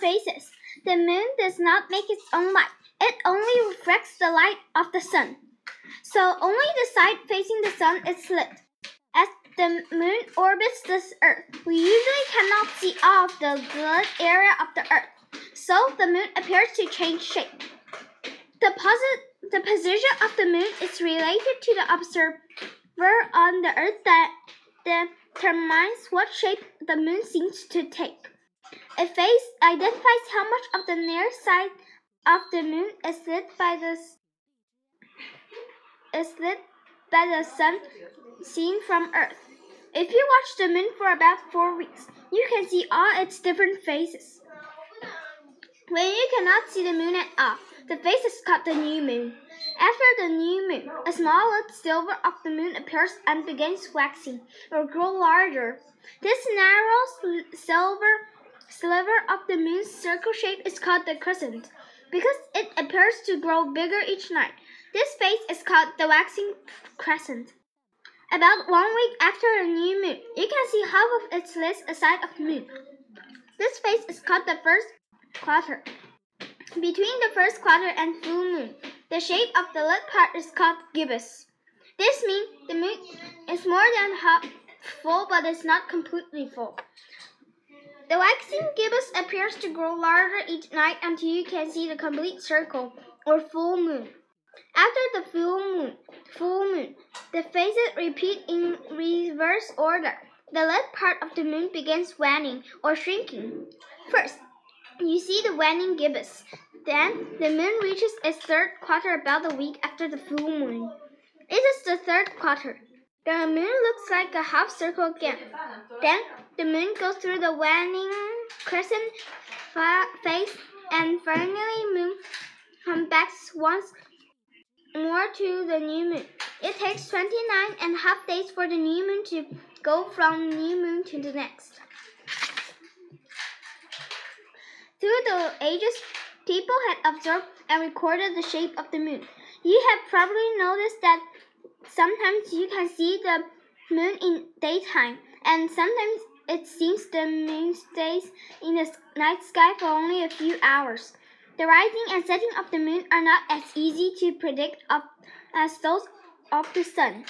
phases. The moon does not make its own light. It only reflects the light of the sun. So only the side facing the sun is lit. As the moon orbits the earth, we usually cannot see all of the lit area of the earth. So the moon appears to change shape. The, posi- the position of the moon is related to the observer on the earth that determines what shape the moon seems to take. A face identifies how much of the near side of the moon is lit by the is lit by the sun seen from Earth. If you watch the moon for about four weeks, you can see all its different phases. When you cannot see the moon at all, the face is called the new moon. After the new moon, a small lit silver of the moon appears and begins waxing or grow larger. This narrow silver sliver of the moon's circle shape is called the crescent because it appears to grow bigger each night. This phase is called the waxing crescent. About one week after a new moon, you can see half of its lit side of the moon. This phase is called the first quarter. Between the first quarter and full moon, the shape of the lit part is called gibbous. This means the moon is more than half full but is not completely full. The waxing gibbous appears to grow larger each night until you can see the complete circle or full moon. After the full moon, full moon, the phases repeat in reverse order. The left part of the moon begins waning or shrinking. First, you see the waning gibbous. Then the moon reaches its third quarter about a week after the full moon. It is the third quarter. The moon looks like a half circle again. Then the moon goes through the waning crescent phase and finally moon comes back once more to the new moon. It takes 29 and a half days for the new moon to go from new moon to the next. Through the ages, people had observed and recorded the shape of the moon. You have probably noticed that sometimes you can see the moon in daytime, and sometimes it seems the moon stays in the night sky for only a few hours. The rising and setting of the moon are not as easy to predict as those of the sun.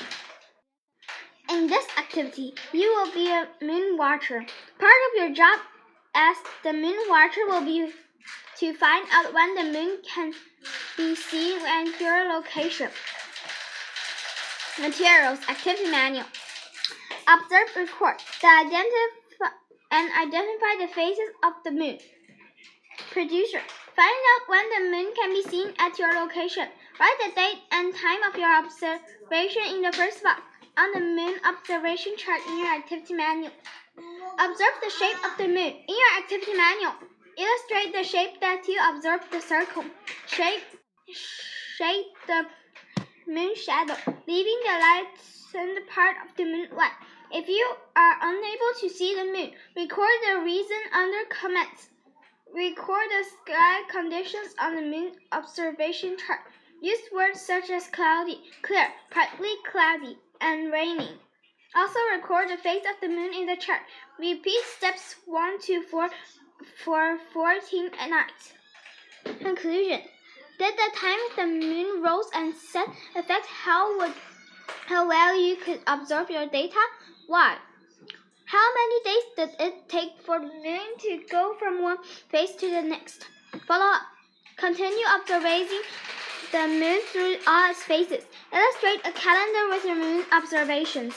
In this activity, you will be a moon watcher. Part of your job as the moon watcher will be to find out when the moon can be seen and your location. Materials Activity Manual Observe, record, identify, and identify the phases of the moon. Producer Find out when the moon can be seen at your location. Write the date and time of your observation in the first box on the moon observation chart in your activity manual. Observe the shape of the moon in your activity manual. Illustrate the shape that you observed the circle. Shape, shape the moon shadow, leaving the light lightened part of the moon white. If you are unable to see the moon, record the reason under comments. Record the sky conditions on the moon observation chart. Use words such as cloudy, clear, partly cloudy, and raining. Also record the phase of the moon in the chart. Repeat steps 1 to 4 for 14 nights. Conclusion Did the time the moon rose and set affect how, would, how well you could observe your data? Why? How many days did it take for the moon to go from one phase to the next? Follow up. Continue observing the moon through all its phases. Illustrate a calendar with your moon observations.